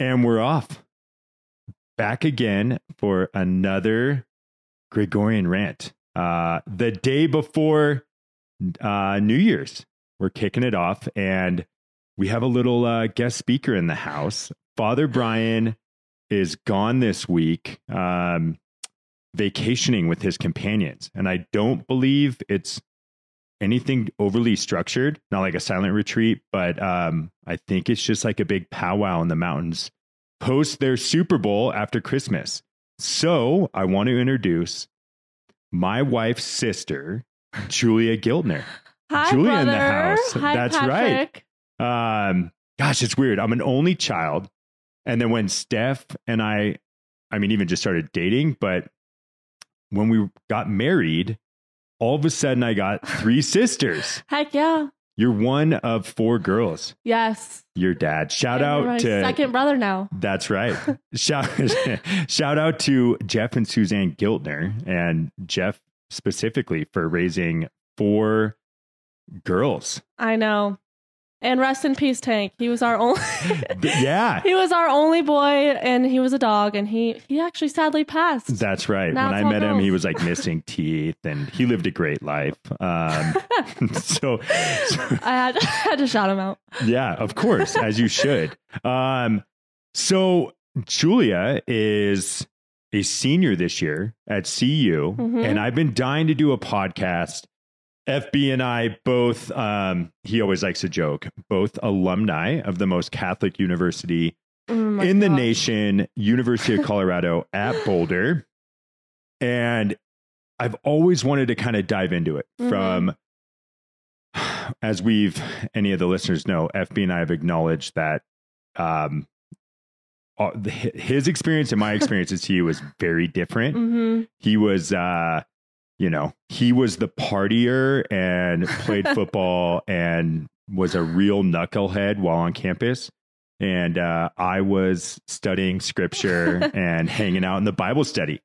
And we're off. Back again for another Gregorian rant. Uh, the day before uh, New Year's, we're kicking it off, and we have a little uh, guest speaker in the house. Father Brian is gone this week, um, vacationing with his companions. And I don't believe it's anything overly structured, not like a silent retreat, but um, I think it's just like a big powwow in the mountains post their Super Bowl after Christmas. So I want to introduce my wife's sister, Julia Giltner. Hi, Julia brother. in the house. Hi, That's Patrick. right. Um, gosh, it's weird. I'm an only child. And then when Steph and I, I mean, even just started dating, but when we got married, all of a sudden I got three sisters. Heck yeah. You're one of four girls. Yes. Your dad. Shout And out my to second brother now. That's right. shout shout out to Jeff and Suzanne Giltner and Jeff specifically for raising four girls. I know. And rest in peace, Tank. He was our only. yeah. he was our only boy, and he was a dog, and he he actually sadly passed. That's right. Now when I met him, he was like missing teeth and he lived a great life. Um, so, so, I had I had to shout him out. yeah, of course, as you should. Um, so, Julia is a senior this year at CU, Mhm. and I've been dying to do a podcast. FB and I both, um, he always likes a joke, both alumni of the most Catholic university Oh in the nation, University of Colorado at Boulder. And I've always wanted to kind of dive into it Mhm. from, as we've, any of the listeners know, FB and I have acknowledged that um, his experience and my experience as he was very different. Mhm. He was, uh, you know, he was the partier and played football and was a real knucklehead while on campus. And uh, I was studying scripture and hanging out in the Bible study.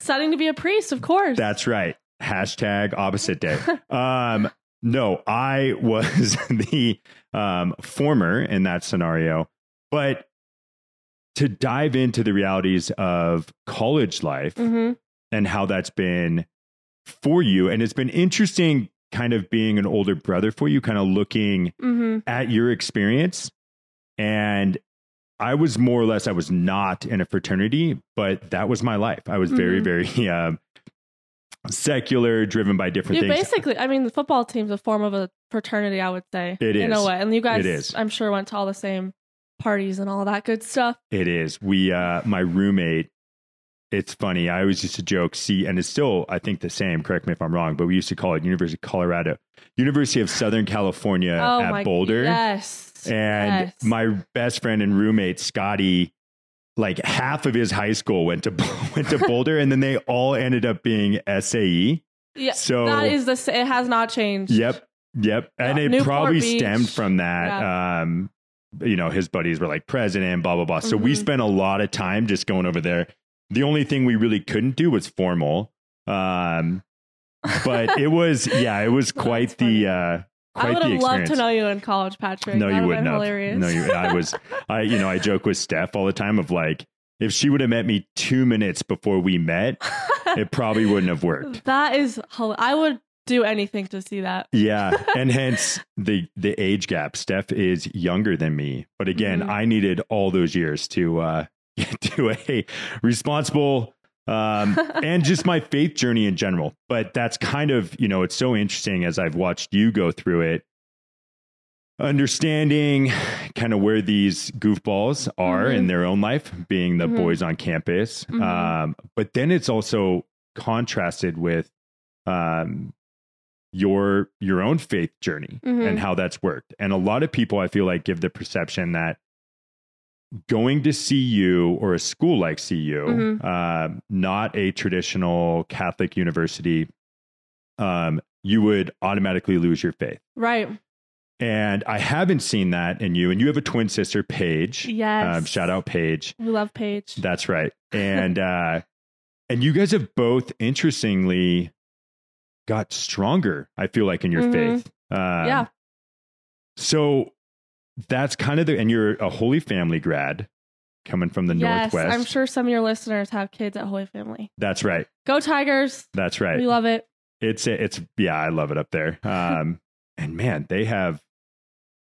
Studying to be a priest, of course. That's right. Hashtag opposite day. Um, no, I was the um, former in that scenario. But to dive into the realities of college life, hmm and how that's been for you. And it's been interesting kind of being an older brother for you, kind of looking hmm at your experience. And I was more or less, I was not in a fraternity, but that was my life. I was very, Mhm. very um, secular, driven by different You things. basically, I mean, the football team's a form of a fraternity, I would say. It in is. a way, and you guys. I'm sure, went to all the same parties and all that good stuff. It is. We, uh, my roommate, it's funny. I always used to joke, see, and it's still, I think, the same. Correct me if I'm wrong, but we used to call it University of Colorado, University of Southern California oh at my, Boulder. yes, And yes. my best friend and roommate, Scotty, like half of his high school went to went to Boulder, and then they all ended up being SAE. yeah, so- that is the. It has not changed. Yep, yep, and Uh, it Newport probably Beach. stemmed from that. Um, you know, his buddies were like president, blah blah blah. So we Mhm. spent a lot of time just going over there. The only thing we really couldn't do was formal. Um, but it was yeah, it was quite the uh, I would have loved to know you in college, Patrick. No, That you wouldn't have. Hilarious. No, you. I was. I you know I joke with Steph all the time of like if she would have met me two minutes before we met, it probably wouldn't have worked. that is. I would do anything to see that. Yeah, and hence the the age gap. Steph is younger than me, but again, Mhm. I needed all those years to uh, to a responsible um, and just my faith journey in general. But that's kind of you know it's so interesting as I've watched you go through it. Understanding kind of where these goofballs are Mhm. in their own life, being the Mhm. boys on campus. Mhm. Um, but then it's also contrasted with um, your your own faith journey and how that's worked. And a lot of people, I feel like, give the perception that going to CU or a school like CU, Mhm. um, not a traditional Catholic university, um, you would automatically lose your faith. Right. And I haven't seen that in you. And you have a twin sister, Paige. Yes. Um, shout out Paige. We love Paige. That's right. And uh, and you guys have both interestingly got stronger. I feel like in your Mhm. faith. Um, yeah. So that's kind of the and you're a Holy Family grad. coming from the yes, Northwest. I'm sure some of your listeners have kids at Holy Family. That's right. Go Tigers. That's right. We love it. It's it's yeah, I love it up there. Um, and man, they have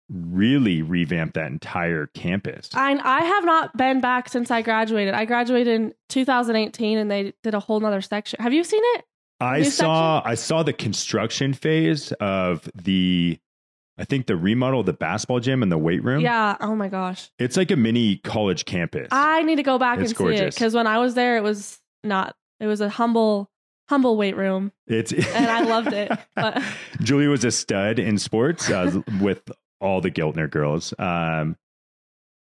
really revamped that entire campus. I I have not been back since I graduated. I graduated in 2018, and they did a whole nother section. Have you seen it? I new saw I saw the construction phase of the I think the remodel of the basketball gym and the weight room. Yeah. Oh my gosh. It's like a mini college campus. I need to go back It's and see it gorgeous. because when I was there, it was not. It was a humble, humble weight room, it's and I loved it. But Julie was a stud in sports uh, with all the Giltner girls. Um,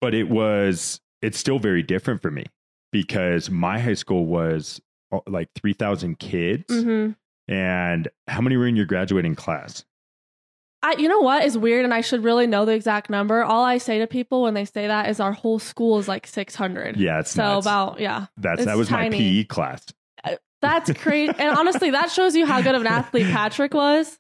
but it was, it's still very different for me because my high school was uh, like 3,000 kids. mhm. And how many were in your graduating class? I, you know what is weird, and I should really know the exact number. All I say to people when they say that is our whole school is like 600. Yeah, it's So nuts. about yeah, That's, that was tiny. my PE class. that's crazy. and honestly, that shows you how good of an athlete Patrick was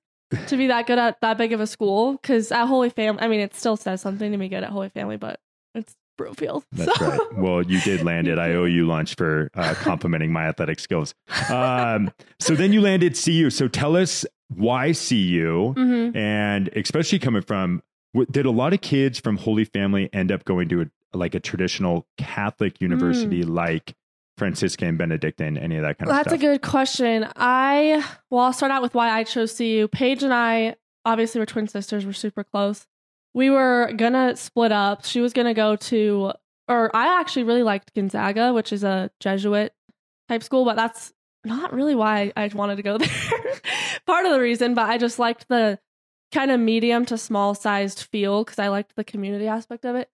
to be that good at that big of a school. Because at Holy Family, I mean, it still says something to be good at Holy Family, but it's Broomfield. That's so. right. Well, you did land it. I owe you lunch for uh, complimenting my athletic skills. Um, so then you landed CU. So tell us why CU, Mhm. and especially coming from, did a lot of kids from Holy Family end up going to a, like a traditional Catholic university like Franciscan, Benedictine, any of that kind of That's stuff? That's a good question. I well, I'll start out with why I chose CU. Paige and I obviously were twin sisters. We're super close. We were gonna split up. She was gonna go to, or I actually really liked Gonzaga, which is a Jesuit type school, but that's not really why I wanted to go there. Part of the reason, but I just liked the kind of medium to small sized feel because I liked the community aspect of it.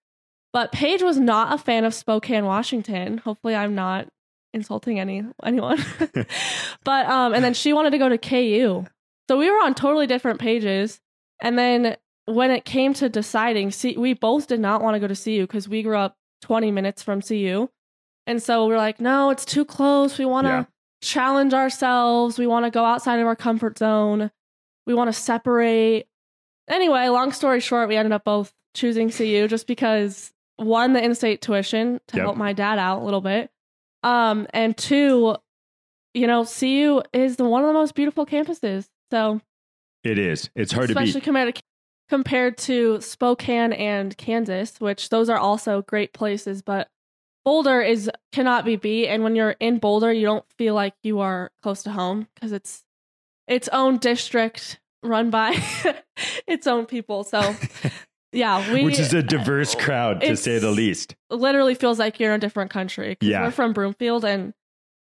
But Paige was not a fan of Spokane, Washington. Hopefully, I'm not insulting any anyone. but um, and then she wanted to go to KU, so we were on totally different pages. And then when it came to deciding, see, we both did not want to go to CU because we grew up 20 minutes from CU, and so we're like, no, it's too close. We want to Yeah. Challenge ourselves. We want to go outside of our comfort zone. We want to separate. Anyway, long story short, we ended up both choosing CU just because one, the in-state tuition to Yep. help my dad out a little bit, um, and two, you know, CU is the one of the most beautiful campuses. So it is. It's hard to be especially compared to compared to Spokane and Kansas, which those are also great places, but Boulder is cannot be beat. And when you're in Boulder, you don't feel like you are close to home because it's its own district run by its own people. So yeah, we Which is a diverse crowd, to say the least. literally feels like you're in a different country. Yeah. we're from Broomfield, and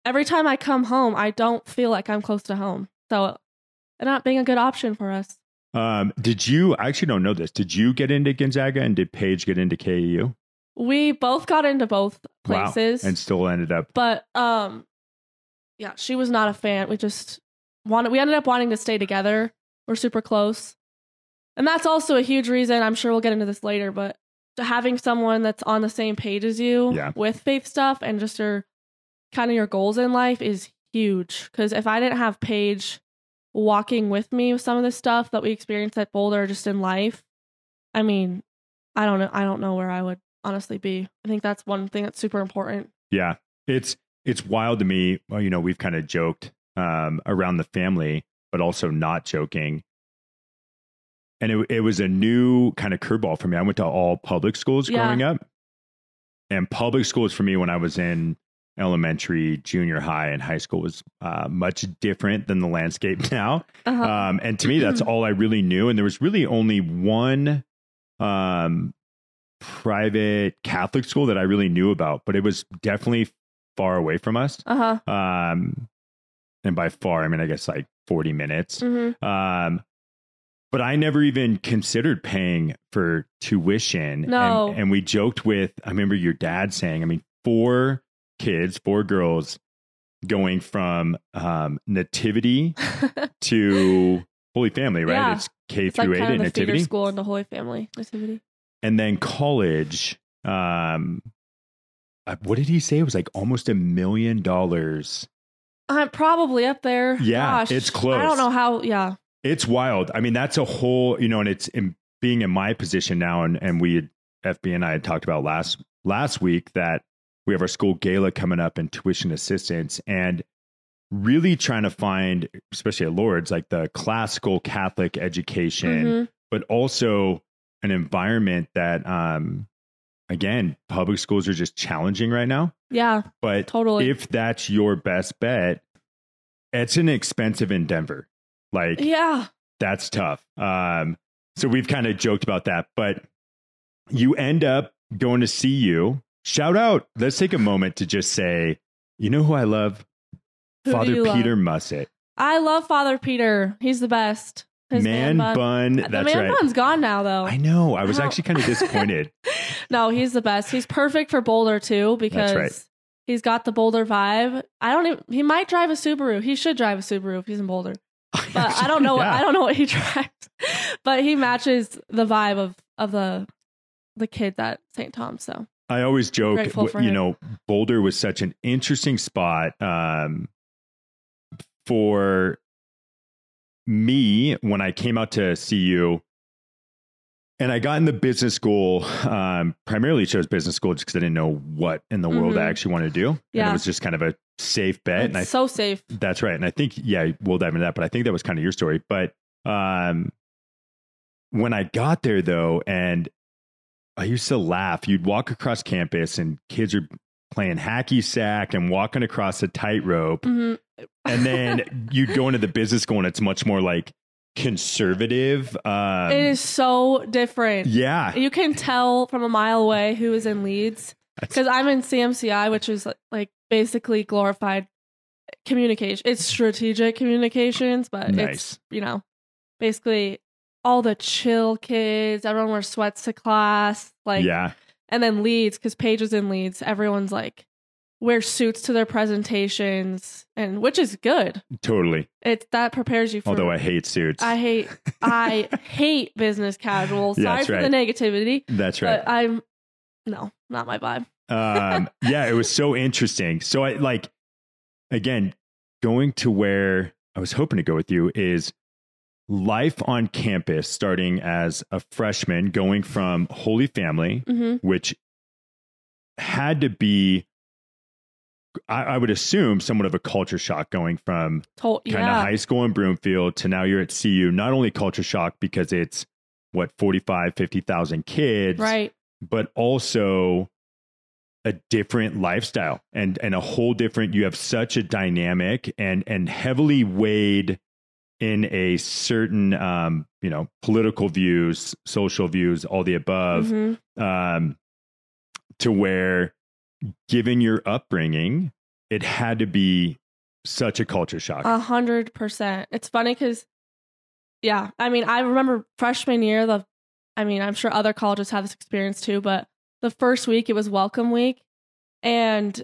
every time I come home, I don't feel like I'm close to home. So, not being a good option for us. Um, did you? I actually don't know this. Did you get into Gonzaga and did Paige get into KU? We both got into both places, Wow. And still ended up. but um, yeah, she was not a fan. We just wanted. We ended up wanting to stay together. We're super close, and that's also a huge reason. I'm sure we'll get into this later, but to having someone that's on the same page as you Yeah. with faith stuff and just your kind of your goals in life is huge. Because if I didn't have Paige walking with me with some of the stuff that we experienced at Boulder, just in life, I mean, I don't know. I don't know where I would honestly be. I think that's one thing that's super important. Yeah, it's it's wild to me. Well, you know, we've kind of joked um, around the family, but also not joking. And it, it was a new kind of curveball for me. I went to all public schools Yeah. growing up, and public schools for me when I was in elementary, junior high, and high school was uh, much different than the landscape now. Uh-huh. Um, and to me, that's all I really knew. And there was really only one um, private Catholic school that I really knew about, but it was definitely far away from us. Uh huh. Um, and by far, I mean, I guess like 40 minutes. hmm Um, but I never even considered paying for tuition. No. And, and we joked with, I remember your dad saying, I mean, four kids, four girls going from um, nativity to Holy Family, right? Yeah. It's K it's like through eight kind of nativity. school in the Holy Family nativity. And then college. Um, uh, what did he say? It was like almost a million dollars. I'm probably up there. Yeah, Gosh, it's close. I don't know how. Yeah. It's wild. I mean, that's a whole, you know, and it's in being in my position now, and and we had FB and I had talked about last last week that we have our school gala coming up and tuition assistance and really trying to find, especially at Lourdes, like the classical Catholic education, Mhm. but also an environment that, um, again, public schools are just challenging right now. Yeah, But totally. if that's your best bet, it's an expensive endeavor. Like yeah. that's tough. Um, so we've kind of joked about that, but you end up going to CU. Shout out. Let's take a moment to just say, you know who I love? Who Father you love? Peter Mussett. I love Father Peter. He's the best. His man, bun. The That's man right. bun's gone now, though. I know. I was actually kind of disappointed. no, he's the best. He's perfect for Boulder too because right. he's got the Boulder vibe. I don't even. He might drive a Subaru. He should drive a Subaru if he's in Boulder. But I don't know. What, Yeah. I don't know what he drives. But he matches the vibe of of the the kids at St. Tom's. So I always joke, Grateful you him. know, Boulder was such an interesting spot um, for me when I came out to CU. And I got in the business school, um, primarily chose business school just because I didn't know what in the world I Mhm. actually wanted to do. And it was just kind of a safe bet. and I so safe. that's right. And I think, yeah, we'll dive into that, but I think that was kind of your story. But um, when I got there, though, and I used to laugh, you'd walk across campus and kids are playing hacky sack and walking across a tightrope. hmm And then you'd go into the business school and it's much more like conservative. Um, it is so different. Yeah. You can tell from a mile away who is in Leeds because I'm in CMCI, which is like basically glorified communication. It's strategic communications, but Nice. it's you know basically all the chill kids. Everyone wears sweats to class, like yeah. and then Leeds because Paige is in Leeds. Everyone's like wear suits to their presentations, and which is good. Totally. It that prepares you for. Although I hate suits. I hate I hate business casual. Sorry that's for right. the negativity. That's right. But I'm no, not my vibe. um, yeah, it was so interesting. So I like again going to where I was hoping to go with you is life on campus starting as a freshman going from Holy Family, hmm which had to be I, I would assume somewhat of a culture shock going from kind of yeah. high school in Broomfield to now you're at CU. Not only culture shock because it's what 45, 50,000 kids, right. but also a different lifestyle and and a whole different you have such a dynamic and and heavily weighed in a certain um you know political views social views all the above Mhm. um to where given your upbringing it had to be such a culture shock A hundred percent. It's funny because, yeah, I mean, I remember freshman year. The, I mean, I'm sure other colleges have this experience too, but the first week it was welcome week, and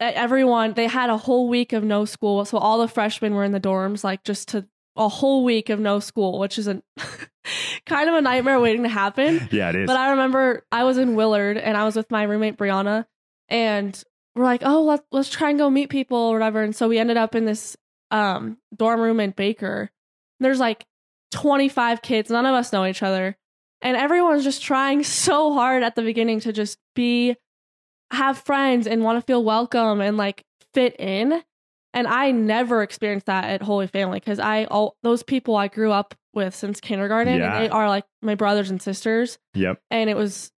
everyone they had a whole week of no school, so all the freshmen were in the dorms, like just to a whole week of no school, which is a kind of a nightmare waiting to happen. yeah it is But I remember I was in Willard and I was with my roommate Brianna, and we're like, oh, let's let's try and go meet people or whatever. And so we ended up in this um dorm room in Baker. There's like 25 kids, none of us know each other, and everyone's just trying so hard at the beginning to just be have friends and want to feel welcome and like fit in. And I never experienced that at Holy Family because I all those people I grew up with since kindergarten, Yeah. and they are like my brothers and sisters yep and it was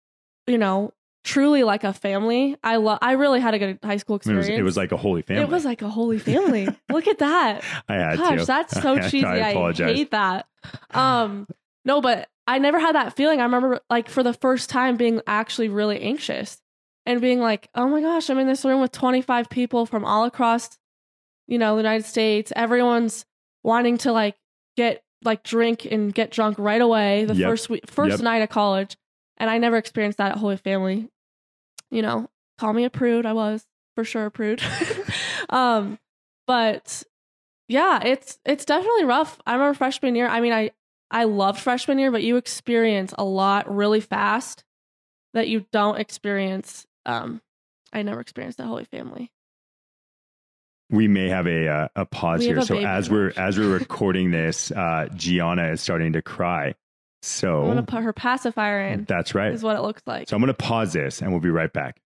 you know truly like a family. I love i really had a good high school it was, experience it was like a holy family. it was like a holy family. Look at that. I had gosh to. that's so I- cheesy. I i, apologize. hate that. Um no but i never had that feeling. I remember like for the first time being actually really anxious and being like oh my gosh i'm in this room with 25 people from all across you know the united states. Everyone's wanting to like get like drink and get drunk right away the Yep. first week first Yep. night of college. And i never experienced that at holy family you know call me a prude. I was for sure a prude. Um but yeah it's it's definitely rough. I remember freshman year. I mean i i loved freshman year but you experience a lot really fast that you don't experience um i never experienced the holy family. We may have a uh, a pause We here. a So as we're as we're recording this, uh, Gianna is starting to cry. So I'm gonna put her pacifier in. that's right. Is what it looks like. So I'm going to pause this and we'll be right back.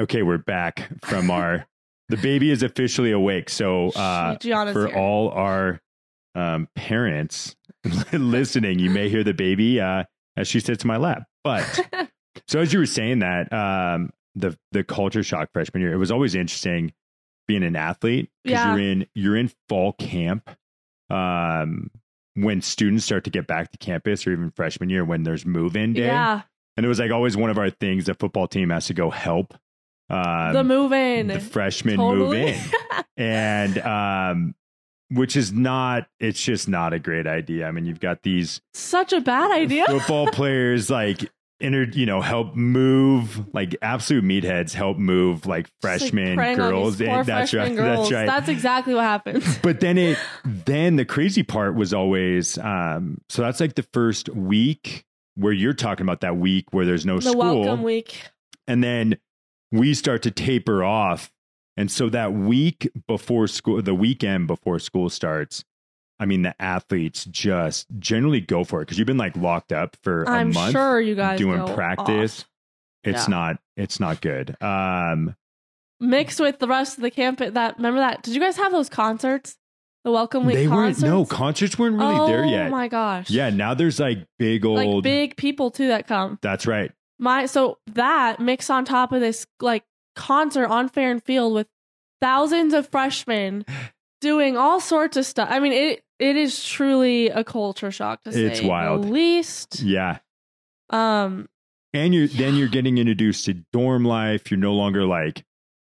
Okay, we're back from our. the baby is officially awake. So uh, for here. all our um, parents listening, you may hear the baby uh, as she sits in my lap. But so as you were saying that, um, the the culture shock freshman year, it was always interesting being an athlete because Yeah. you're in you're in fall camp. Um, when students start to get back to campus, or even freshman year, when there's move-in day, yeah, and it was like always one of our things. The football team has to go help um, the move in. the freshmen move in. and um, which is not. It's just not a great idea. I mean, you've got these Such a bad idea. football players like. Inter, you know, help move like absolute meatheads. Help move like Just, like, freshmen girls. That's freshman right. girls. That's right. That's exactly what happens. but then it then the crazy part was always um so that's like the first week where you're talking about that week where there's no the school welcome week. and then we start to taper off and so that week before school the weekend before school starts i mean the athletes just generally go for it because you've been like locked up for a I'm month sure you guys doing go practice off. it's Yeah. not it's not good um mixed with the rest of the camp. That remember that? Did you guys have those concerts? The welcome week they concerts. weren't no concerts weren't really oh, there yet Oh my gosh. yeah now there's like big old like big people too that come. that's right My so that mixed on top of this like concert on Farrand Field with thousands of freshmen doing all sorts of stuff. I mean, it it is truly a culture shock to say It's wild. the least. Yeah. Um, And you're then you're getting introduced to dorm life. You're no longer like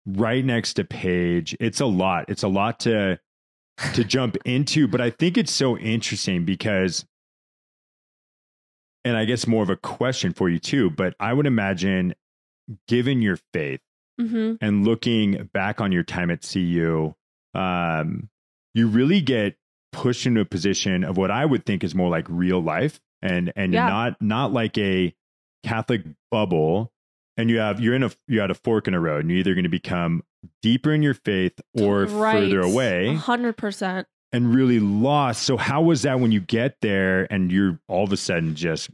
right next to Paige. It's a lot. It's a lot to to jump into, but I think it's so interesting because and I guess more of a question for you too, but I would imagine given your faith mhm. and looking back on your time at CU, um, you really get pushed into a position of what I would think is more like real life and and Yeah. not not like a Catholic bubble. And you have you're in a you're at a fork in a road, and you're either going to become deeper in your faith or further away hundred percent. and really lost. So how was that when you get there and you're all of a sudden just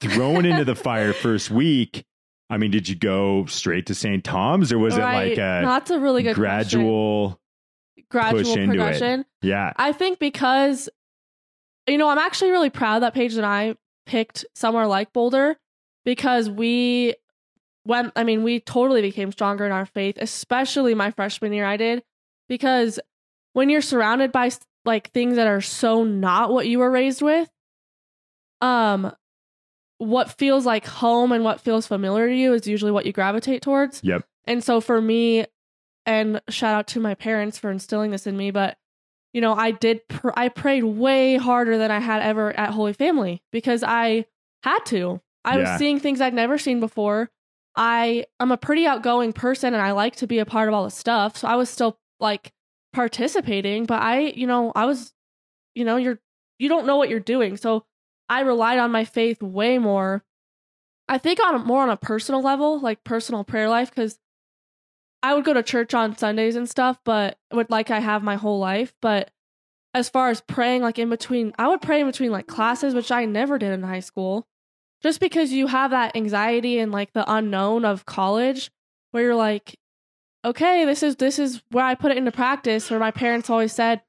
thrown into the fire first week? I mean, did you go straight to St. Tom's or was right. it like a a really good question. Gradual? into it? progression? Yeah, I think because, you know, I'm actually really proud that Paige and I picked somewhere like Boulder because we went, I mean, we totally became stronger in our faith, especially my freshman year. I did because when you're surrounded by like things that are so not what you were raised with, um, what feels like home and what feels familiar to you is usually what you gravitate towards. Yep. And so for me, and shout out to my parents for instilling this in me, but you know, I did, pr- I prayed way harder than I had ever at Holy Family because I had to. I Yeah. was seeing things I'd never seen before. I am a pretty outgoing person and I like to be a part of all the stuff. So I was still like participating, but I, you know, I was, you know, you're, you don't know what you're doing. So I relied on my faith way more. I think on a, more on a personal level, like personal prayer life, because I would go to church on Sundays and stuff, but would like I have my whole life. But as far as praying, like in between, I would pray in between like classes, which I never did in high school, just because you have that anxiety and like the unknown of college, where you're like, okay, this is this is where I put it into practice. Where my parents always said,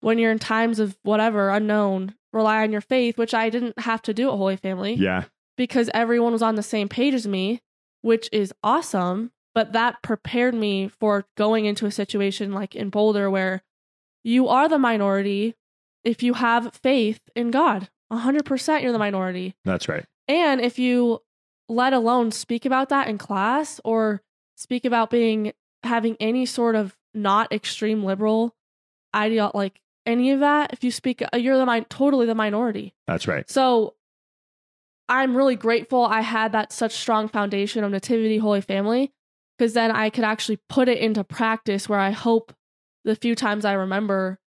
when you're in times of whatever unknown, rely on your faith, which I didn't have to do at Holy Family yeah, because everyone was on the same page as me, which is awesome. But that prepared me for going into a situation like in Boulder where you are the minority if you have faith in God. 100% you're the minority. that's right. And if you let alone speak about that in class or speak about being having any sort of not extreme liberal idea like any of that, if you speak uh, you're the mi- totally the minority. That's right. So I'm really grateful I had that such strong foundation of Nativity Holy Family because then I could actually put it into practice where I hope the few times I remember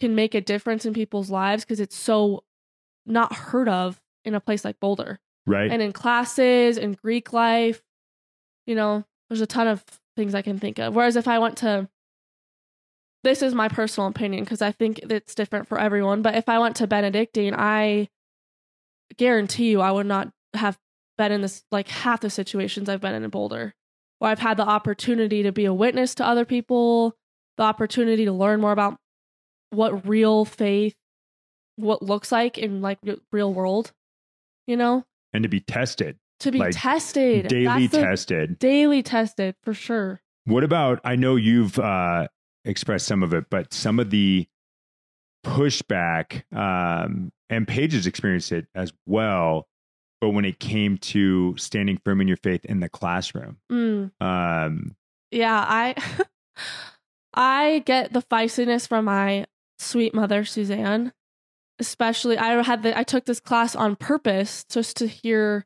can make a difference in people's lives because it's so not heard of in a place like Boulder. Right. And in classes and Greek life, you know, there's a ton of things I can think of. Whereas if I went to this is my personal opinion because I think it's different for everyone. But if I went to Benedictine, I guarantee you I would not have been in this like half the situations I've been in in Boulder, where I've had the opportunity to be a witness to other people, the opportunity to learn more about what real faith, what looks like in like real world, you know, And to be tested, to be Like, tested, daily That's tested. daily tested for sure. What about? I know you've uh, expressed some of it, but some of the pushback, um, and Paige's experienced it as well. But when it came to standing firm in your faith in the classroom, Mm. um, yeah i i get the feistiness from my sweet mother suzanne especially i had the i took this class on purpose just to hear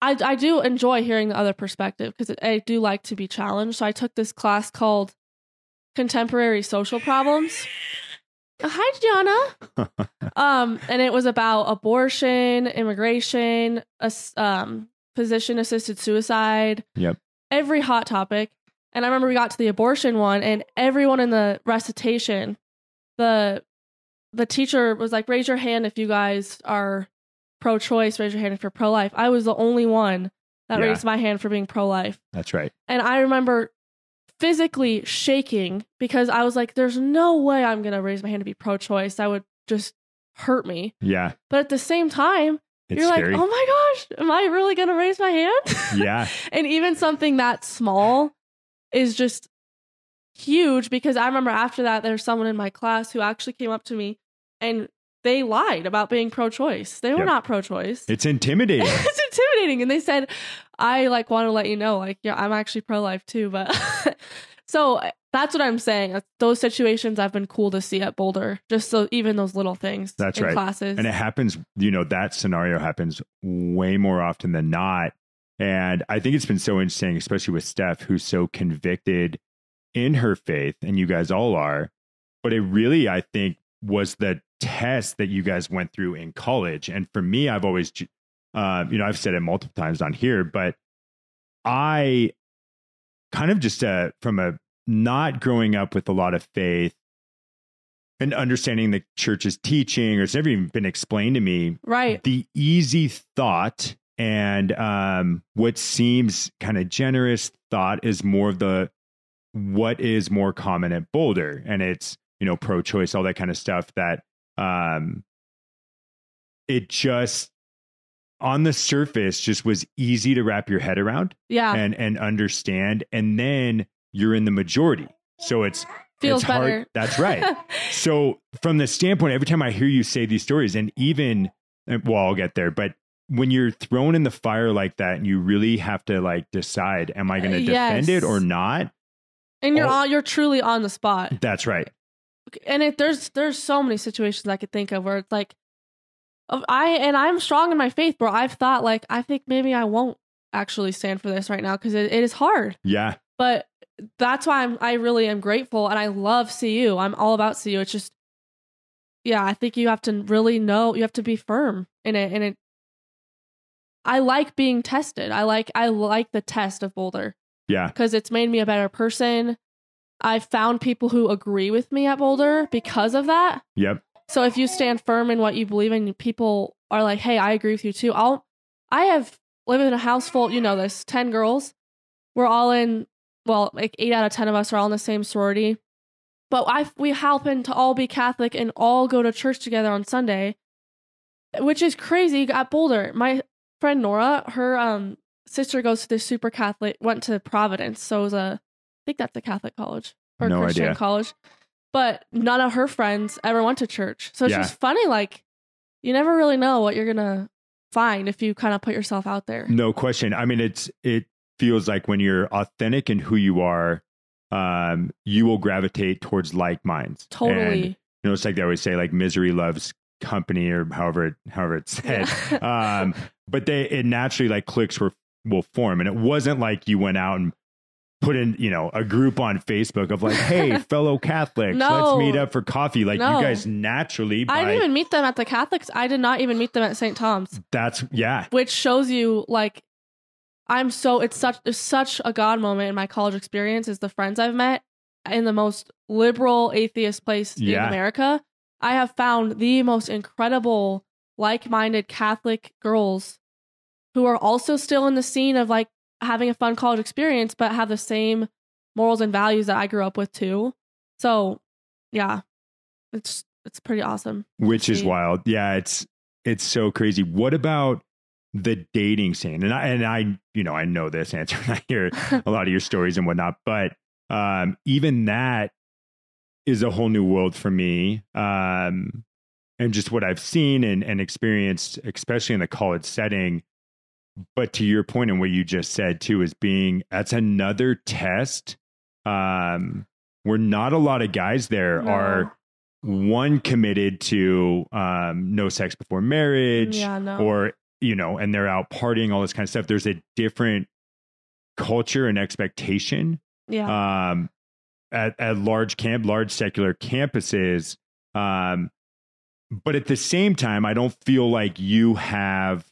i i do enjoy hearing the other perspective because i do like to be challenged so i took this class called contemporary social problems hi gianna um and it was about abortion immigration as- um physician assisted suicide Yep. every hot topic and i remember we got to the abortion one and everyone in the recitation the the teacher was like raise your hand if you guys are pro-choice raise your hand if you're pro-life i was the only one that Yeah. raised my hand for being pro-life that's right. and I remember physically shaking because I was like, there's no way I'm going to raise my hand to be pro choice. That would just hurt me. Yeah, But at the same time, it's you're scary. like, oh my gosh, am I really going to raise my hand? yeah, and even something that small is just huge because I remember after that, there's someone in my class who actually came up to me and they lied about being pro choice. They were Yep. not pro choice. it's intimidating. it's intimidating. And they said, I like want to let you know, like, yeah, I'm actually pro life too. But so uh, that's what I'm saying. Those situations I've been cool to see at Boulder. Just so even those little things That's right. classes. and it happens you know that scenario happens way more often than not and i think it's been so interesting especially with steph who's so convicted in her faith and you guys all are but it really i think was the test that you guys went through in college and for me i've always uh, you know i've said it multiple times on here but i kind of just uh, from a not growing up with a lot of faith and understanding the church's teaching, or it's never even been explained to me. right. The easy thought and um, what seems kind of generous thought is more of the what is more common at Boulder, and it's you know pro-choice, all that kind of stuff. That um, it just on the surface just was easy to wrap your head around Yeah. and and understand, and then you're in the majority, so it's Feels it's hard- better. That's right. So, from the standpoint, every time I hear you say these stories, and even, well, I'll get there, but when you're thrown in the fire like that and you really have to like decide, am I going to Uh, defend it or not? and you're all, you're truly on the spot. That's right. And it, there's there's so many situations I could think of where it's like, I and I'm strong in my faith, bro. I've thought like I think maybe I won't actually stand for this right now because it, it is hard. Yeah. But that's why I'm I really am grateful and I love CU. I'm all about CU. It's just, yeah, I think you have to really know you have to be firm in it, and it. I like being tested. I like I like the test of Boulder Yeah. because it's made me a better person. I've found people who agree with me at Boulder because of that. Yep. So if you stand firm in what you believe in, people are like, "Hey, I agree with you too." I'll I have lived in a house full, you know this, 10 girls. We're all in well, like 8 out of 10 of us are all in the same sorority. But I we happen to all be Catholic and all go to church together on Sunday, which is crazy at Boulder. My friend Nora, her um sister goes to this super Catholic, went to Providence, so it was a I think that's a Catholic college or No Christian idea. college. But none of her friends ever went to church. So it's Yeah. just funny, like you never really know what you're gonna find if you kind of put yourself out there. No question. I mean, it's, it feels like when you're authentic in who you are, um, you will gravitate towards like minds. Totally. And, you know, it's like they always say, like misery loves company or however, it, however it's said. Yeah. um, but they it naturally like clicks were will form, and it wasn't like you went out and put in you know a group on Facebook of like, hey, fellow Catholics, No. let's meet up for coffee. Like No. you guys naturally, I didn't even meet them at the Catholics. I did not even meet them at St. Tom's, that's yeah, which shows you like I'm so it's such it's such a God moment in my college experience is the friends I've met in the most liberal atheist place Yeah. in America, I have found the most incredible like-minded Catholic girls who are also still in the scene of like having a fun college experience but have the same morals and values that I grew up with too. So, yeah. It's it's pretty awesome. which is wild. Yeah, it's it's so crazy. What about the dating scene? And I and I, you know, I know this answer. and I hear a lot of your stories and whatnot, but um, even that is a whole new world for me. Um, and just what I've seen and, and experienced, especially in the college setting. But to your point and what you just said too, is being that's another test. Um, where not a lot of guys there No. are one committed to um, no sex before marriage Yeah, no. or you know and they're out partying all this kind of stuff there's a different culture and expectation yeah. um, at, at large camp large secular campuses um, but at the same time i don't feel like you have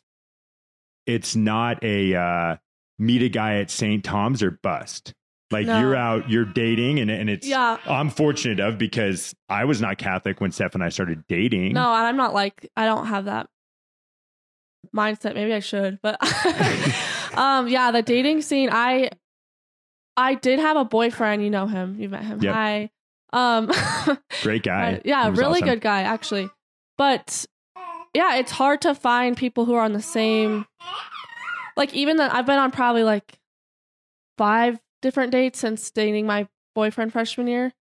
it's not a uh, meet a guy at st tom's or bust like No. you're out you're dating and, and it's yeah. I'm fortunate of because I was not Catholic when Steph and I started dating. No, and I'm not like I don't have that mindset. Maybe I should, but um, yeah, the dating scene. I I did have a boyfriend. You know him. You met him. Yep. I um, Great guy. uh, yeah, really awesome. good guy actually. But yeah, it's hard to find people who are on the same. Like even that, I've been on probably like five different dates since dating my boyfriend freshman year.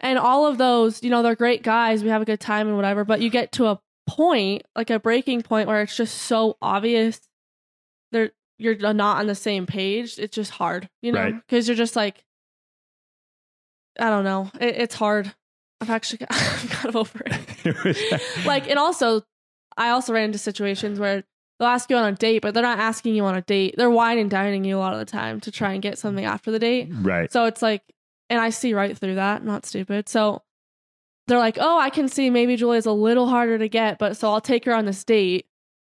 And all of those, you know, they're great guys. We have a good time and whatever. But you get to a point, like a breaking point, where it's just so obvious they're you're not on the same page. It's just hard, you know, Right. because you're just like, I don't know. It, it's hard. I've actually got, I'm kind of over it. like, and also, I also ran into situations where they'll ask you on a date, but they're not asking you on a date. They're wine and dining you a lot of the time to try and get something after the date. right. So it's like, and I see right through that. Not stupid. So they're like, oh, I can see maybe Julia's a little harder to get, but so I'll take her on this date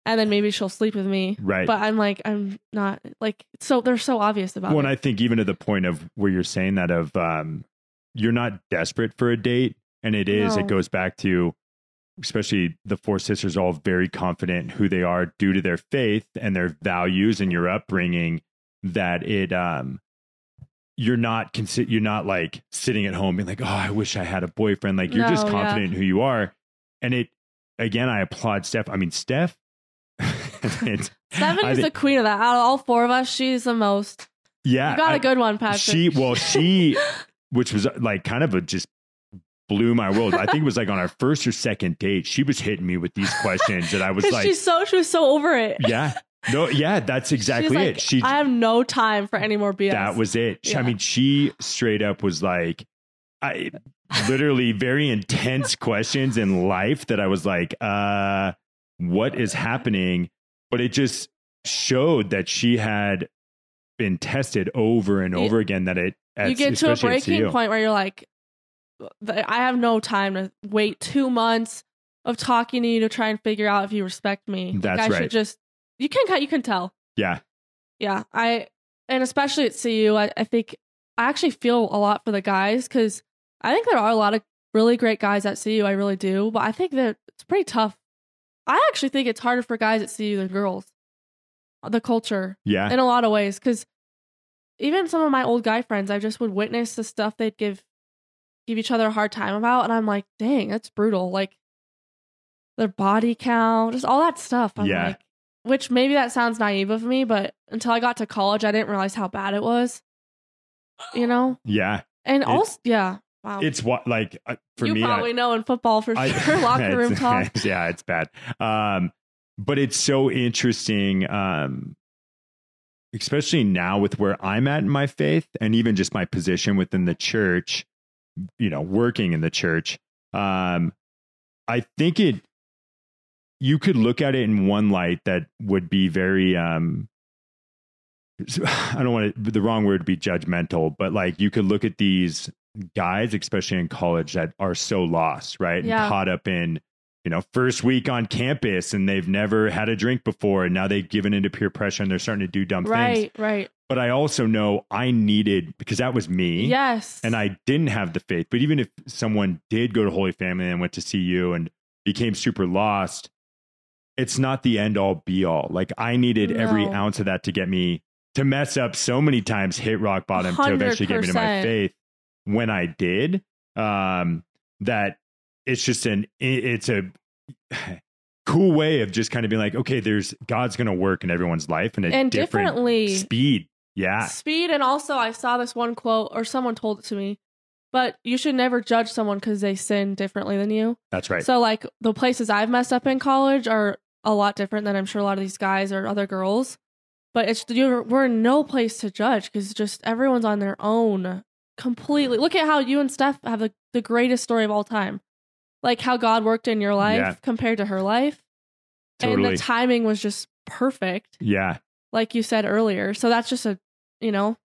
and then maybe she'll sleep with me. Right. But I'm like, I'm not like, so they're so obvious about well, it. I think even to the point of where you're saying that of um, you're not desperate for a date, and it is. No. It goes back to especially the four sisters, all very confident who they are due to their faith and their values and your upbringing. That it um, you're not consi- you're not like sitting at home being like, oh, I wish I had a boyfriend. Like you're just No, yeah. confident in who you are, and it again. I applaud Steph. I mean, Steph. it's, Seven I is the queen of that. Out of all four of us, she's the most. yeah, You got I- a good one, Patrick. She well, she which was like kind of a just blew my world. I think it was like on our first or second date, she was hitting me with these questions that I was like, she's so she was so over it. yeah, no, yeah, that's She exactly like, it. She I have no time for any more BS. that was it. She- I mean, she straight up was like, I literally very intense questions in life that I was like, uh, what is happening? But it just showed that she had been tested over and over again. That it you get to a breaking point where you're like, "Th- I have no time to wait two months of talking to you to try and figure out if you respect me. Like, That's I right. should just you can you can tell. Yeah, Yeah, I and especially at CU, I, I think I actually feel a lot for the guys because I think there are a lot of really great guys at CU. I really do, but I think that it's pretty tough. I actually think it's harder for guys at CU than girls. The culture yeah, in a lot of ways because even some of my old guy friends i just would witness the stuff they'd give give each other a hard time about and i'm like dang that's brutal like their body count just all that stuff i'm Yeah. like which maybe that sounds naive of me but until i got to college i didn't realize how bad it was you know yeah. and It- also yeah wow It's what like uh, for you me. I- probably know in football for I- sure locker room it's- talk yeah, it's bad. Um, but it's so interesting, um, especially now with where I'm at in my faith, and even just my position within the church. You know, working in the church. Um, I think it. You could look at it in one light that would be very. Um, I don't want to, the wrong word to be judgmental, but like you could look at these guys, especially in college, that are so lost, right? Yeah. And caught up in, you know, first week on campus and they've never had a drink before and now they've given into peer pressure and they're starting to do dumb things. right right but I also know I needed because that was me. Yes. And I didn't have the faith. But even if someone did go to Holy Family and went to CU and became super lost, it's not the end all be all. Like I needed every ounce of that to get me to mess up so many times, hit rock bottom to eventually get me to my faith. When I did, um, that it's just an it's a cool way of just kind of being like, okay, there's God's gonna work in everyone's life in a and different differently speed. Yeah. speed and also i saw this one quote or someone told it to me but you should never judge someone because they sin differently than you That's right. so like the places i've messed up in college are a lot different than i'm sure a lot of these guys or other girls but it's you're, we're in no place to judge because just everyone's on their own completely look at how you and steph have the, the greatest story of all time like how god worked in your life Yeah. compared to her life and the timing was just perfect yeah. like you said earlier. So that's just a, you know,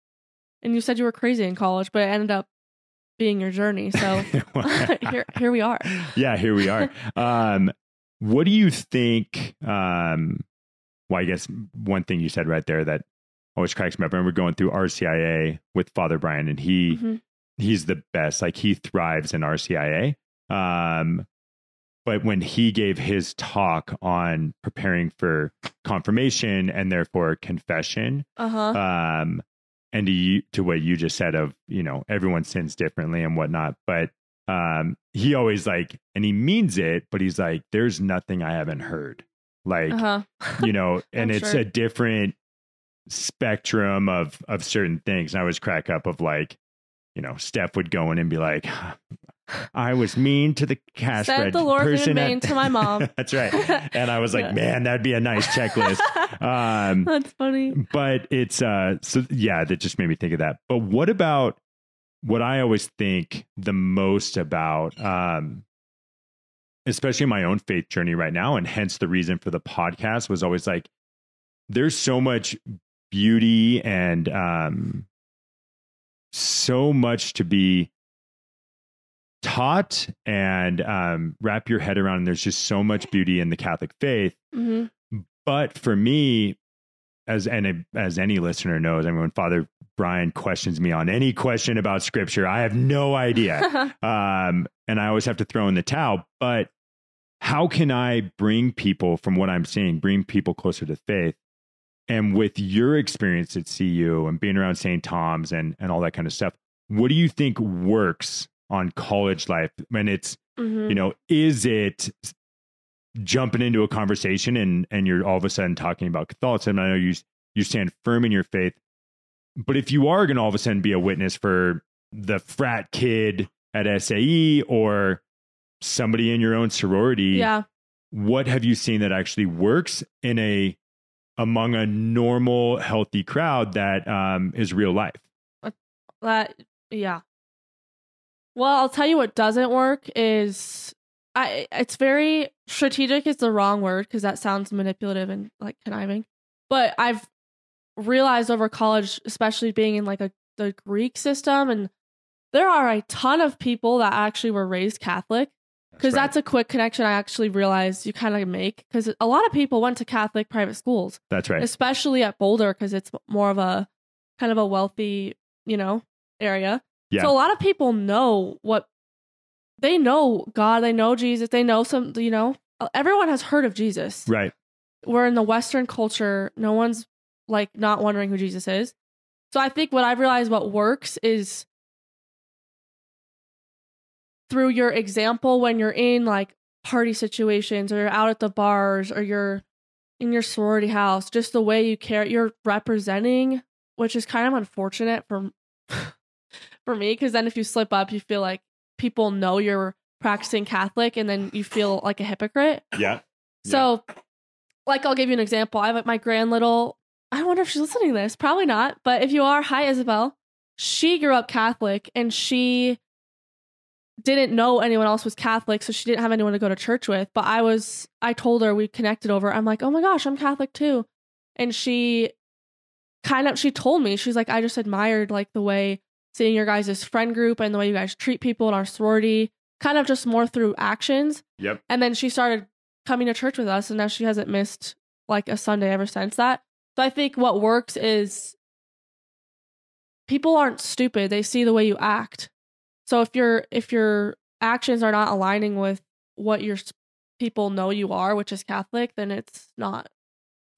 and you said you were crazy in college, but it ended up being your journey. So here, here we are. yeah, here we are. Um, what do you think? Um, well, I guess one thing you said right there that always cracks me up. I remember going through RCIA with Father Brian, and he Mhm. he's the best. Like he thrives in RCIA. Um, but when he gave his talk on preparing for confirmation and therefore confession, Uh huh. um, and to, you, to what you just said of you know everyone sins differently and whatnot but um he always like and he means it but he's like there's nothing i haven't heard like Uh huh. you know and it's sure. a different spectrum of of certain things and i always crack up of like you know steph would go in and be like i was mean to the cash Said the Lord in person at-" to my mom. that's right and i was like Yeah. man that'd be a nice checklist um That's funny. but it's uh so yeah that just made me think of that but what about what i always think the most about um especially in my own faith journey right now and hence the reason for the podcast was always like there's so much beauty and um so much to be taught and um wrap your head around and there's just so much beauty in the catholic faith. Hmm but for me as and as any listener knows i mean when father brian questions me on any question about scripture i have no idea. Um and i always have to throw in the towel. But how can i bring people from what i'm seeing bring people closer to faith? And with your experience at cu and being around st tom's and and all that kind of stuff what do you think works on college life when it's hmm you know is it jumping into a conversation and and you're all of a sudden talking about catholicism i know you you stand firm in your faith but if you are going to all of a sudden be a witness for the frat kid at sae or somebody in your own sorority Yeah. what have you seen that actually works in a among a normal healthy crowd that um is real life That yeah. Well, I'll tell you what doesn't work is I it's very strategic is the wrong word because that sounds manipulative and like conniving. But I've realized over college, especially being in like a the Greek system and there are a ton of people that actually were raised Catholic because right. that's a quick connection I actually realized you kind of make because a lot of people went to Catholic private schools that's right especially at Boulder because it's more of a kind of a wealthy, you know, area. Yeah. So a lot of people know what they know God, they know Jesus, they know some, you know, uh, everyone has heard of Jesus. right We're in the Western culture, no one's like not wondering who Jesus is. So I think what I've realized what works is through your example when you're in like party situations or you're out at the bars or you're in your sorority house, just the way you care, you're representing, which is kind of unfortunate for for me because then if you slip up, you feel like people know you're practicing Catholic, and then you feel like a hypocrite. yeah So, like, I'll give you an example. I have my grand little. I wonder if she's listening to this. Probably not. But if you are, hi, Isabel. She grew up Catholic and she didn't know anyone else was Catholic, so she didn't have anyone to go to church with. But I was, I told her we connected over. I'm like, oh my gosh, I'm Catholic too. And she kind of, she told me, she's like, I just admired like the way seeing your guys' friend group and the way you guys treat people in our sorority, kind of just more through actions. yep And then she started coming to church with us, and now she hasn't missed like a Sunday ever since that. So I think what works is people aren't stupid. They see the way you act. So if your if your actions are not aligning with what your people know you are, which is Catholic, then it's not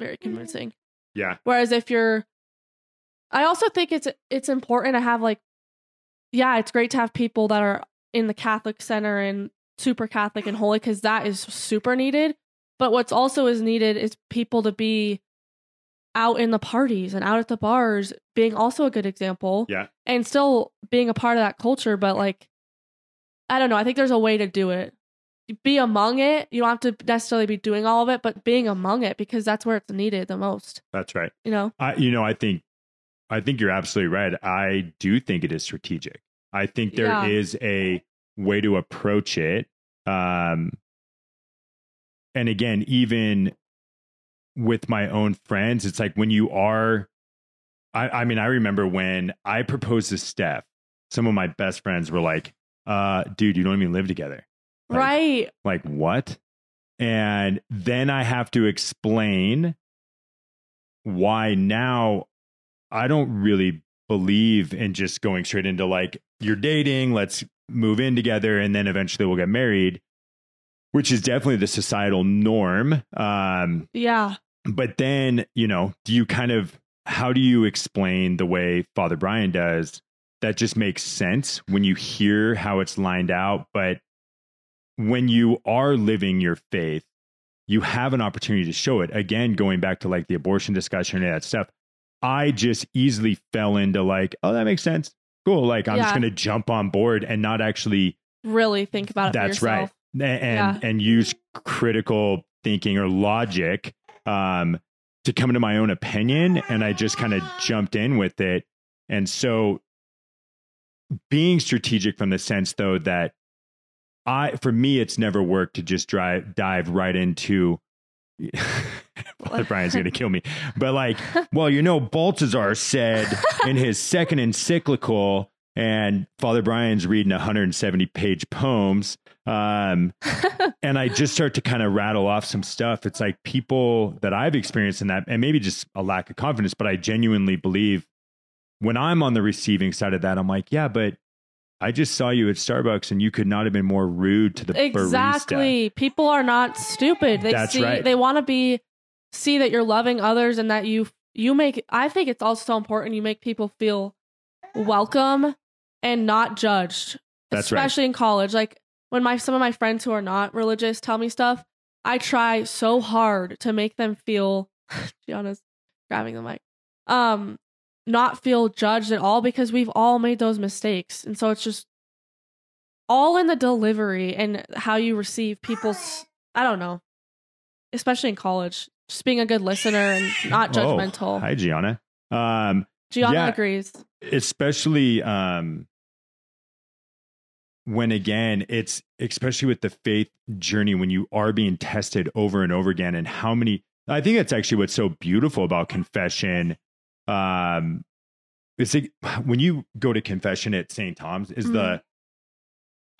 very mm-hmm. convincing. Yeah. Whereas if you're I also think it's it's important to have like yeah, it's great to have people that are in the Catholic center and super Catholic and holy cuz that is super needed. But what's also is needed is people to be out in the parties and out at the bars being also a good example. Yeah. And still being a part of that culture, but like I don't know, I think there's a way to do it. Be among it. You don't have to necessarily be doing all of it, but being among it because that's where it's needed the most, That's right. you know? I, you know, I think, I think you're absolutely right. I do think it is strategic. I think there is Yeah. a way to approach it. Um, and again, even with my own friends, it's like when you are, I, I mean, I remember when I proposed to Steph, some of my best friends were like, uh, dude, you don't even live together. Like, right. like what and then i have to explain why now i don't really believe in just going straight into like you're dating let's move in together and then eventually we'll get married which is definitely the societal norm um Yeah. but then you know do you kind of how do you explain the way father brian does that just makes sense when you hear how it's lined out but when you are living your faith you have an opportunity to show it again going back to like the abortion discussion and that stuff i just easily fell into like oh that makes sense. Cool. Like i'm just going to jump on board and not actually Really think about it that's right. and Yeah. and use critical thinking or logic um to come to my own opinion and i just kind of jumped in with it. And so being strategic from the sense though that i for me it's never worked to just drive dive right into Father Brian's going to kill me. But like, well, you know, Balthasar said in his second encyclical, and Father Brian's reading 170 page poems. Um, and I just start to kind of rattle off some stuff. It's like people that I've experienced in that, and maybe just a lack of confidence, but I genuinely believe when I'm on the receiving side of that, I'm like, yeah, but I just saw you at Starbucks and you could not have been more rude to the barista. Exactly. People are not stupid. They That's see right. they want to be see that you're loving others and that you you make I think it's also so important you make people feel welcome and not judged. That's right. especially in college. Like when my some of my friends who are not religious tell me stuff, I try so hard to make them feel Gianna's grabbing the mic. Um not feel judged at all because we've all made those mistakes. And so it's just all in the delivery and how you receive people's I don't know. Especially in college. Just being a good listener and not Oh, judgmental. hi, Gianna. Um, Gianna yeah. agrees. especially um when again it's especially with the faith journey when you are being tested over and over again and how many i think that's actually what's so beautiful about confession um it's like when you go to confession at st tom's is the Mhm.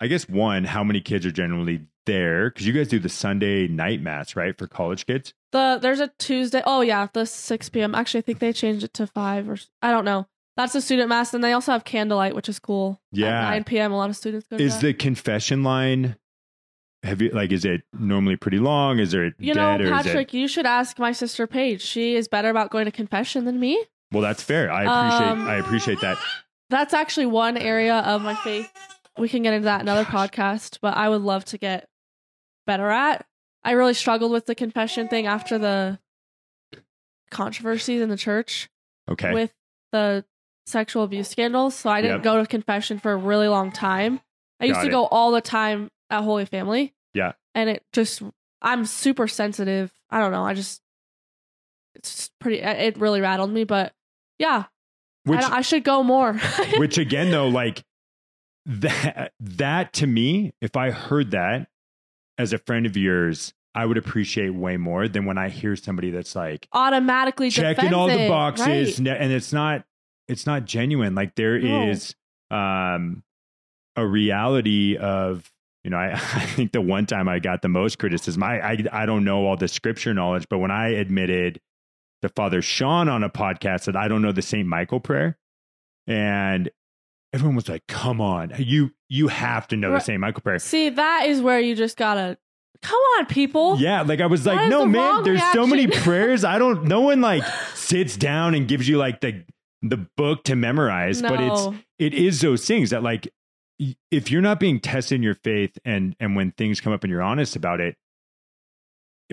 i guess one how many kids are generally there because you guys do the sunday night mass right for college kids The there's a Tuesday. Oh yeah, the six p.m. Actually, I think they changed it to five or I don't know. That's a student mass, and they also have candlelight, which is cool. At Yeah. nine p.m. A lot of students go. To is that. the confession line have you like is it normally pretty long is there you know, or is it Patrick? You should ask my sister Paige. She is better about going to confession than me. Well, that's fair. I appreciate Um, I appreciate that. That's actually one area of my faith. We can get into that another podcast, but I would love to get better at. I really struggled with the confession thing after the controversies in the church. Okay. with the sexual abuse scandals. So I didn't Yep. go to confession for a really long time. I used to it. go all the time at Holy Family. Yeah. And it just, I'm super sensitive. I don't know. I just, it's pretty, it really rattled me. But yeah, which I, I should go more. which again though like that that to me if I heard that as a friend of yours I would appreciate way more than when I hear somebody that's like Automatically checking all the boxes Right. and it's not it's not genuine like there No. is um a reality of you know I, I think the one time i got the most criticism I, I i don't know all the scripture knowledge but when i admitted to father sean on a podcast that i don't know the st michael prayer and everyone was like, "Come on, you you have to know the Right. St. Michael prayer." See, that is where you just gotta come on, people. Yeah, like I was What like, no the man, there's so many prayers. I don't. No one like sits down and gives you like the the book to memorize, no. but it's it is those things that like if you're not being tested in your faith and and when things come up and you're honest about it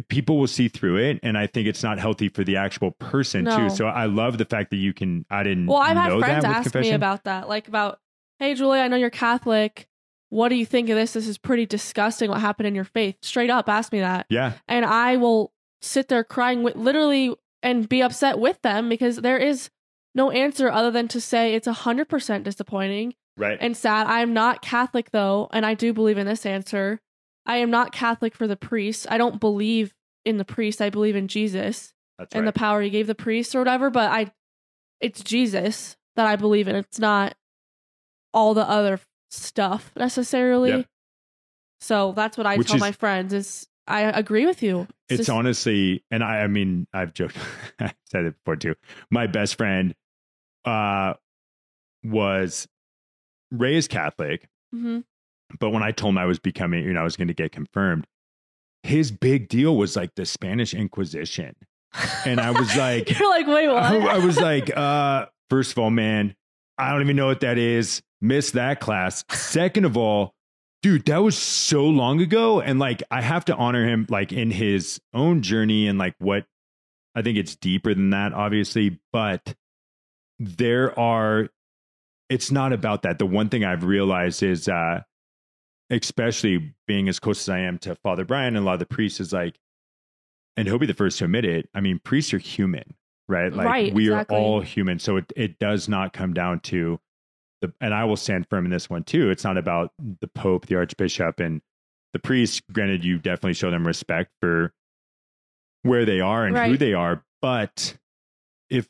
people will see through it and i think it's not healthy for the actual person No. too so i love the fact that you can i didn't well, I've had friends ask confession me about that, like about, hey, Julie, I know you're Catholic. What do you think of this? This is pretty disgusting. What happened in your faith? Straight up, ask me that, yeah and I will sit there crying with literally and be upset with them because there is no answer other than to say it's hundred percent disappointing. right and sad. I am not Catholic though, and I do believe in this answer. I am not Catholic for the priest. I don't believe in the priest. I believe in Jesus that's and right the power he gave the priest or whatever, but I it's Jesus that I believe in. It's not all the other stuff necessarily. Yep. So that's what I Which tell is- my friends is I agree with you. it's just- honestly and i i mean i've joked i said it before too my best friend uh was raised catholic Mhm. But when i told him i was becoming you know i was going to get confirmed his big deal was like the spanish inquisition And I was like- You're like, wait, what? I, I was like, uh, first of all, man, I don't even know what that is. Missed that class. Second of all, dude, that was so long ago. And like, I have to honor him, like, in his own journey and like what I think it's deeper than that, obviously. But there are, it's not about that. The one thing I've realized is, uh, especially being as close as I am to Father Brian and a lot of the priests, is like, and he'll be the first to admit it. I mean, priests are human, right? Like Right, we exactly. are all human. So it, it does not come down to the, and I will stand firm in this one too. It's not about the Pope, the Archbishop, and the priests. Granted, you definitely show them respect for where they are and who they are. But if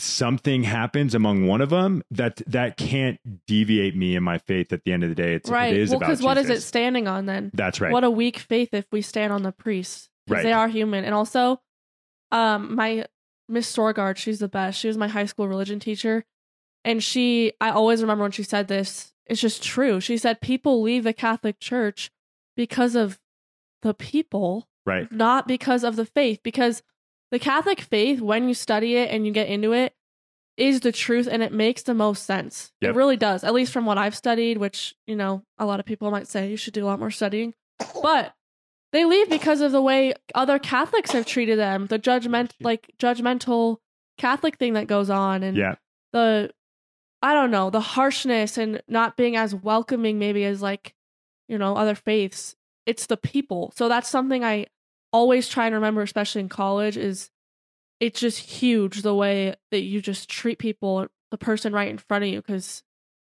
something happens among one of them, that that can't deviate me in my faith. At the end of the day, it's right. it is well, because what is it standing on then? That's right. What a weak faith if we stand on the priests. Because Right. they are human. And also, um, my Miss Storgard, she's the best. She was my high school religion teacher. And she I always remember when she said this, it's just true. She said people leave the Catholic Church because of the people, right. not because of the faith. Because the Catholic faith, when you study it and you get into it, is the truth and it makes the most sense. Yep. It really does, at least from what I've studied, which, you know, a lot of people might say you should do a lot more studying. But they leave because of the way other Catholics have treated them, the judgment like judgmental Catholic thing that goes on and Yeah. the I don't know, the harshness and not being as welcoming maybe as like, you know, other faiths. It's the people. So that's something I always try and remember, especially in college, is it's just huge the way that you just treat people, the person right in front of you, because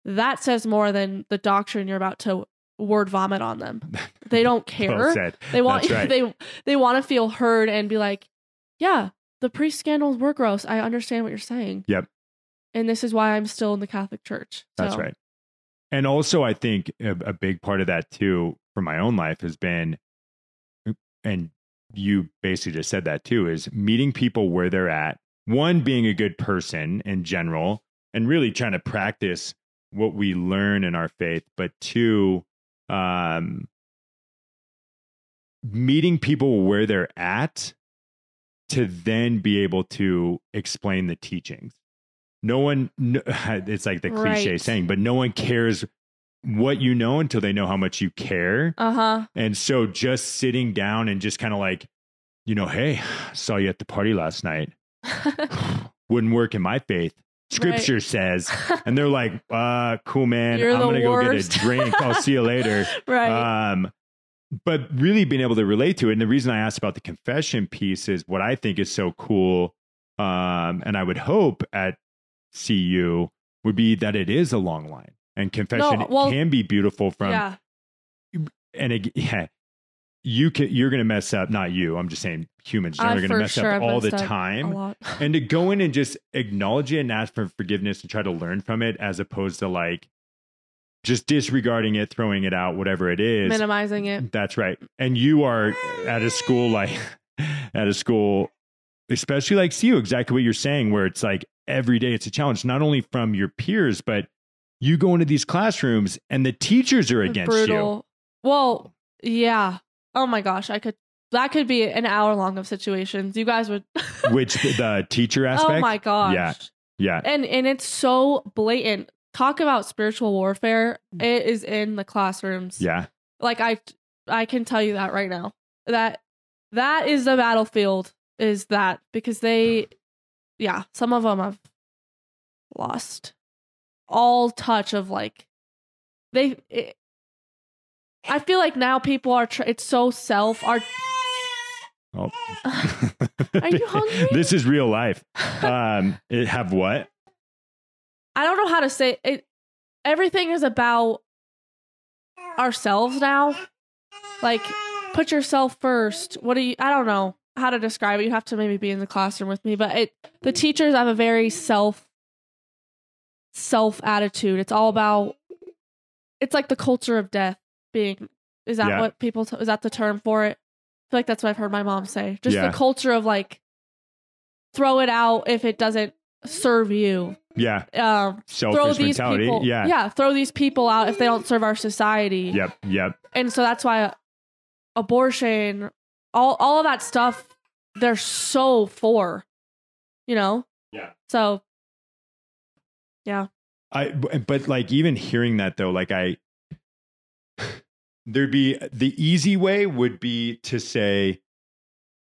that says more than the doctrine you're about to word vomit on them. They don't care. Well. They want right. they they want to feel heard and be like, yeah, the priest scandals were gross. I understand what you're saying. Yep. And this is why I'm still in the Catholic Church. That's right. And also, I think a, a big part of that too, for my own life, has been, and you basically just said that too, is meeting people where they're at. One, being a good person in general, and really trying to practice what we learn in our faith. But two, um, meeting people where they're at to then be able to explain the teachings. No one, no, it's like the cliche Right. saying, but no one cares what you know until they know how much you care. Uh huh. And so just sitting down and just kind of like, you know, hey, saw you at the party last night. Wouldn't work in my faith. Scripture says. And they're like, uh, cool, man. You're I'm going to go get a drink. I'll see you later. right. Um, but really being able to relate to it. And the reason I asked about the confession piece is what I think is so cool. Um, and I would hope at CU would be that it is a long line and confession No, well, can be beautiful from, yeah. and it, yeah, you can, you're to mess up. Not you. I'm just saying humans are to mess sure up all the time and to go in and just acknowledge it and ask for forgiveness and try to learn from it as opposed to like just disregarding it throwing it out whatever it is Minimizing it. that's right and you are at a school like at a school especially like CU exactly what you're saying where it's like every day. It's a challenge, not only from your peers, but you go into these classrooms and the teachers are against brutal. Well, yeah. Oh my gosh, I could. That could be an hour long of situations. You guys would. Which the teacher oh aspect? oh my gosh. Yeah. Yeah. And and it's so blatant. Talk about spiritual warfare. Mm. It is in the classrooms. Yeah. Like I I can tell you that right now. That that is the battlefield is that because they yeah, some of them have lost all touch of like they it, I feel like now people are tr- it's so self are Oh. Are you hungry? this is real life. Um, it have what? I don't know how to say it. Everything is about ourselves now. Like, put yourself first. What do you? I don't know how to describe it. You have to maybe be in the classroom with me. But it, the teachers have a very self, self attitude. It's all about. It's like the culture of death. Being is that Yeah. what people t- is that the term for it? I feel like that's what I've heard my mom say. Just Yeah. the culture of like, throw it out if it doesn't serve you Yeah. um, throw these mentality. people, yeah. yeah, throw these people out if they don't serve our society. Yep. Yep. And so that's why abortion, all all of that stuff, they're so for, you know. Yeah. So I but like even hearing that though, like I there'd be the easy way would be to say,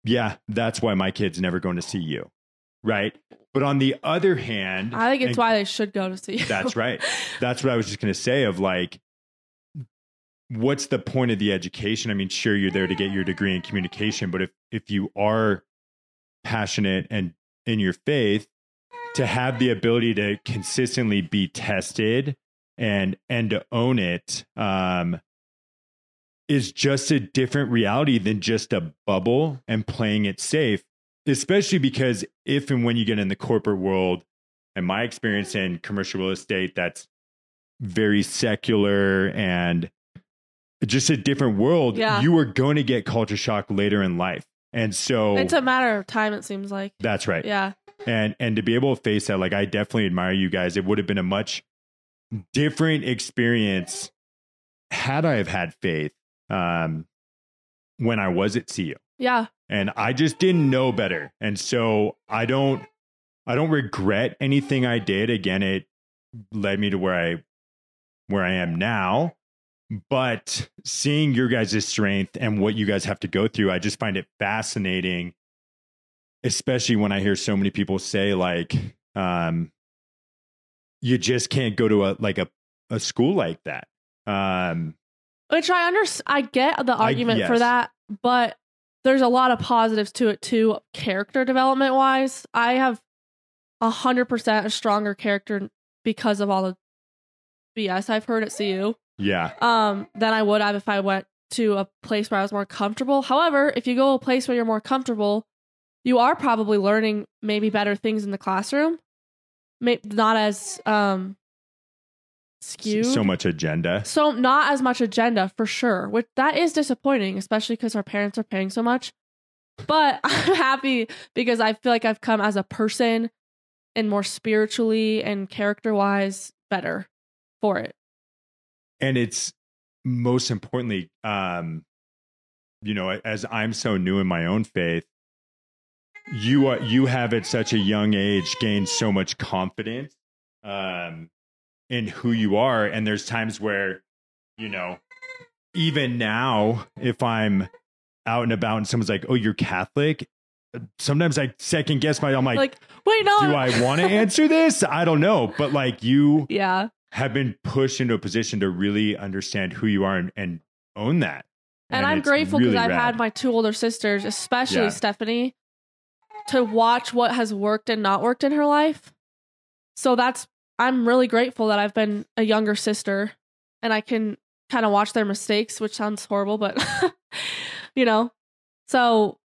yeah, that's why my kid's never going to CU. Right. But on the other hand, I think it's and why they should go to see. you. that's right. That's what I was just gonna say of like what's the point of the education? I mean, sure you're there to get your degree in communication, but if if you are passionate and in your faith, to have the ability to consistently be tested and and to own it um is just a different reality than just a bubble and playing it safe especially because if and when you get in the corporate world and my experience in commercial real estate that's very secular and just a different world Yeah. you are going to get culture shock later in life and so It's a matter of time. It seems like. that's right Yeah. and and to be able to face that like i definitely admire you guys it would have been a much different experience had i have had faith um when i was at cu Yeah. and i just didn't know better and so i don't i don't regret anything i did again it led me to where i where i am now but seeing your guys' strength and what you guys have to go through i just find it fascinating especially when I hear so many people say like, um, you just can't go to a like a, a school like that. Um, Which I understand. I get the argument for yes. that, but there's a lot of positives to it too, character development wise. I have a hundred percent a stronger character because of all the BS I've heard at CU. yeah, Um, than I would have if I went to a place where I was more comfortable. However, if you go a place where you're more comfortable, you are probably learning maybe better things in the classroom. May- not as um skewed so much agenda. so not as much agenda for sure, which that is disappointing, especially because our parents are paying so much. But I'm happy because I feel like I've come as a person and more spiritually and character wise better for it. and it's most importantly um you know as i'm so new in my own faith you are you have at such a young age gained so much confidence um in who you are and there's times where you know even now if i'm out and about and someone's like oh you're catholic sometimes i second guess my i'm like, Like, wait, no. do i want to answer this i don't know but like you yeah. Have been pushed into a position to really understand who you are and, and own that. And, I'm grateful because really I've rad. had my two older sisters, especially Yeah. Stephanie, to watch what has worked and not worked in her life. So that's I'm really grateful that I've been a younger sister and I can kind of watch their mistakes, which sounds horrible, but you know. So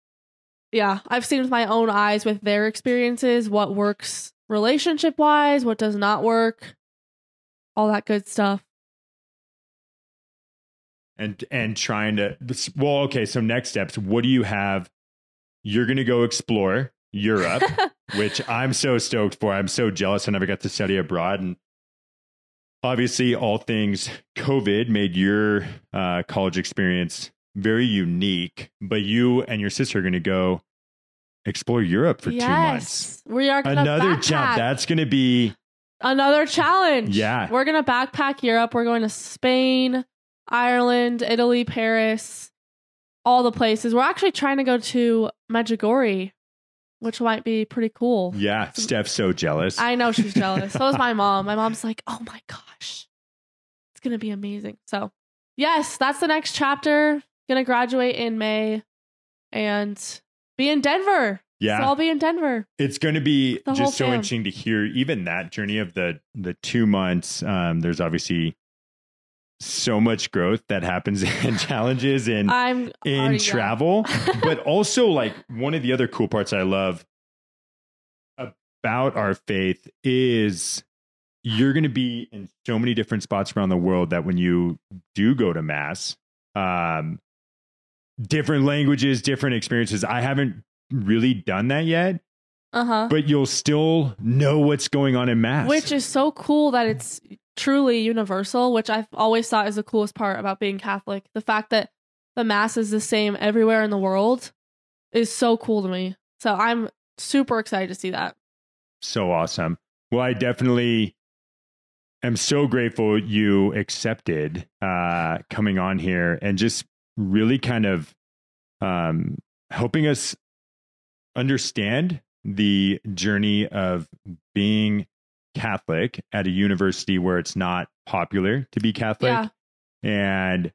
yeah, I've seen with my own eyes with their experiences what works relationship wise, what does not work, all that good stuff. and and trying to well, okay. So next steps, what do you have? You're going to go explore. Europe, which I'm so stoked for. I'm so jealous I never got to study abroad. And obviously, all things COVID made your uh, college experience very unique. But you and your sister are going to go explore Europe for two months. We are Another backpack. jump. That's going to be Another challenge. Yeah. We're going to backpack Europe. We're going to Spain, Ireland, Italy, Paris, all the places. We're actually trying to go to Medjugorje, which might be pretty cool. yeah. Steph's so jealous. I know she's jealous. so is my mom. My mom's like, oh my gosh, it's going to be amazing. So, yes, that's the next chapter. Going to graduate in May and be in Denver. Yeah. So I'll be in Denver. it's going to be The just so fam. interesting to hear even that journey of the the two months um there's obviously so much growth that happens and challenges in I'm in travel but also like one of the other cool parts i love about our faith is you're going to be in so many different spots around the world that when you do go to mass um different languages different experiences i haven't really done that yet Uh huh. but you'll still know what's going on in mass. Which is so cool that it's truly universal, which I've always thought is the coolest part about being Catholic. The fact that the Mass is the same everywhere in the world is so cool to me. So I'm super excited to see that. so awesome. Well, I definitely am so grateful you accepted uh, coming on here and just really kind of um, helping us understand the journey of being Catholic at a university where it's not popular to be Catholic. Yeah. and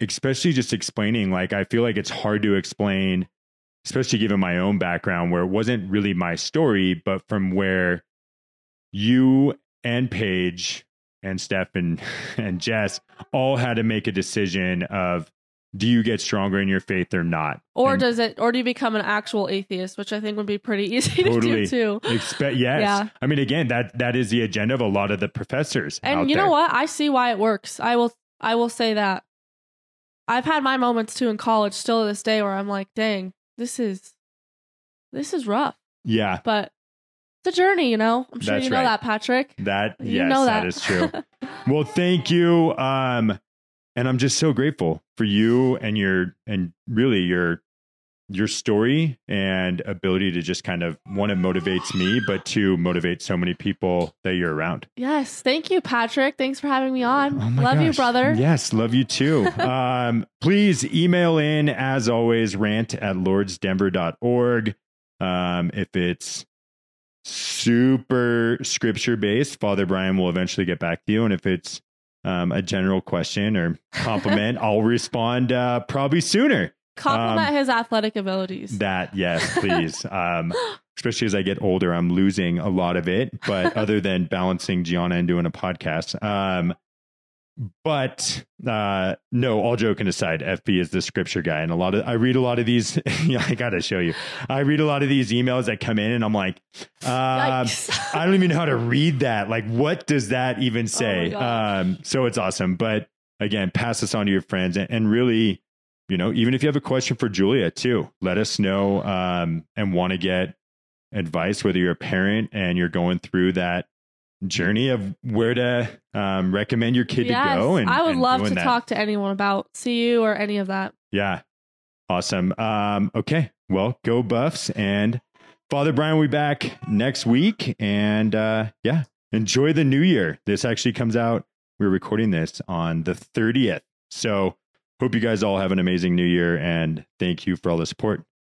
especially just explaining like i feel like it's hard to explain especially given my own background where it wasn't really my story but from where you and paige and steph and, and jess all had to make a decision of do you get stronger in your faith or not Or And does it or do you become an actual atheist, which I think would be pretty easy to do too. expect yes Yeah. i mean again that that is the agenda of a lot of the professors And you know what? I see why it works. I will I will say that. I've had my moments too in college still to this day where I'm like, dang, this is this is rough. yeah But it's a journey, you know? I'm sure That's you know right. that, Patrick. that You yes that that is true Well, thank you. Um, and I'm just so grateful for you and your and really your your story and ability to just kind of one it motivates me, but to motivate so many people that you're around. yes. Thank you, Patrick. Thanks for having me on. Oh Love you, brother. Yes, love you too. um, please email in as always, rant at lordsdenver.org. Um, if it's super scripture based, Father Brian will eventually get back to you. And if it's um, a general question or compliment, I'll respond uh, probably sooner. Compliment Um, his athletic abilities. That, yes, please. Um, especially as I get older, I'm losing a lot of it. But other than balancing Gianna and doing a podcast, um, but uh, no, all joking aside, FB is the scripture guy, and a lot of I read a lot of these. I gotta show you. I read a lot of these emails that come in, and I'm like, Yikes. I don't even know how to read that. Like, what does that even say? gosh. um, so it's awesome. But again, pass this on to your friends and, and really, you know, even if you have a question for Julia too, let us know um, and want to get advice, whether you're a parent and you're going through that journey of where to um, recommend your kid yes. to go. And I would and love to that. talk to anyone about CU or any of that. Yeah. Awesome. Um, okay. Well, go Buffs. And Father Brian will be back next week. And uh, yeah, enjoy the new year. This actually comes out. We're recording this on the 30th. So hope you guys all have an amazing new year. And thank you for all the support.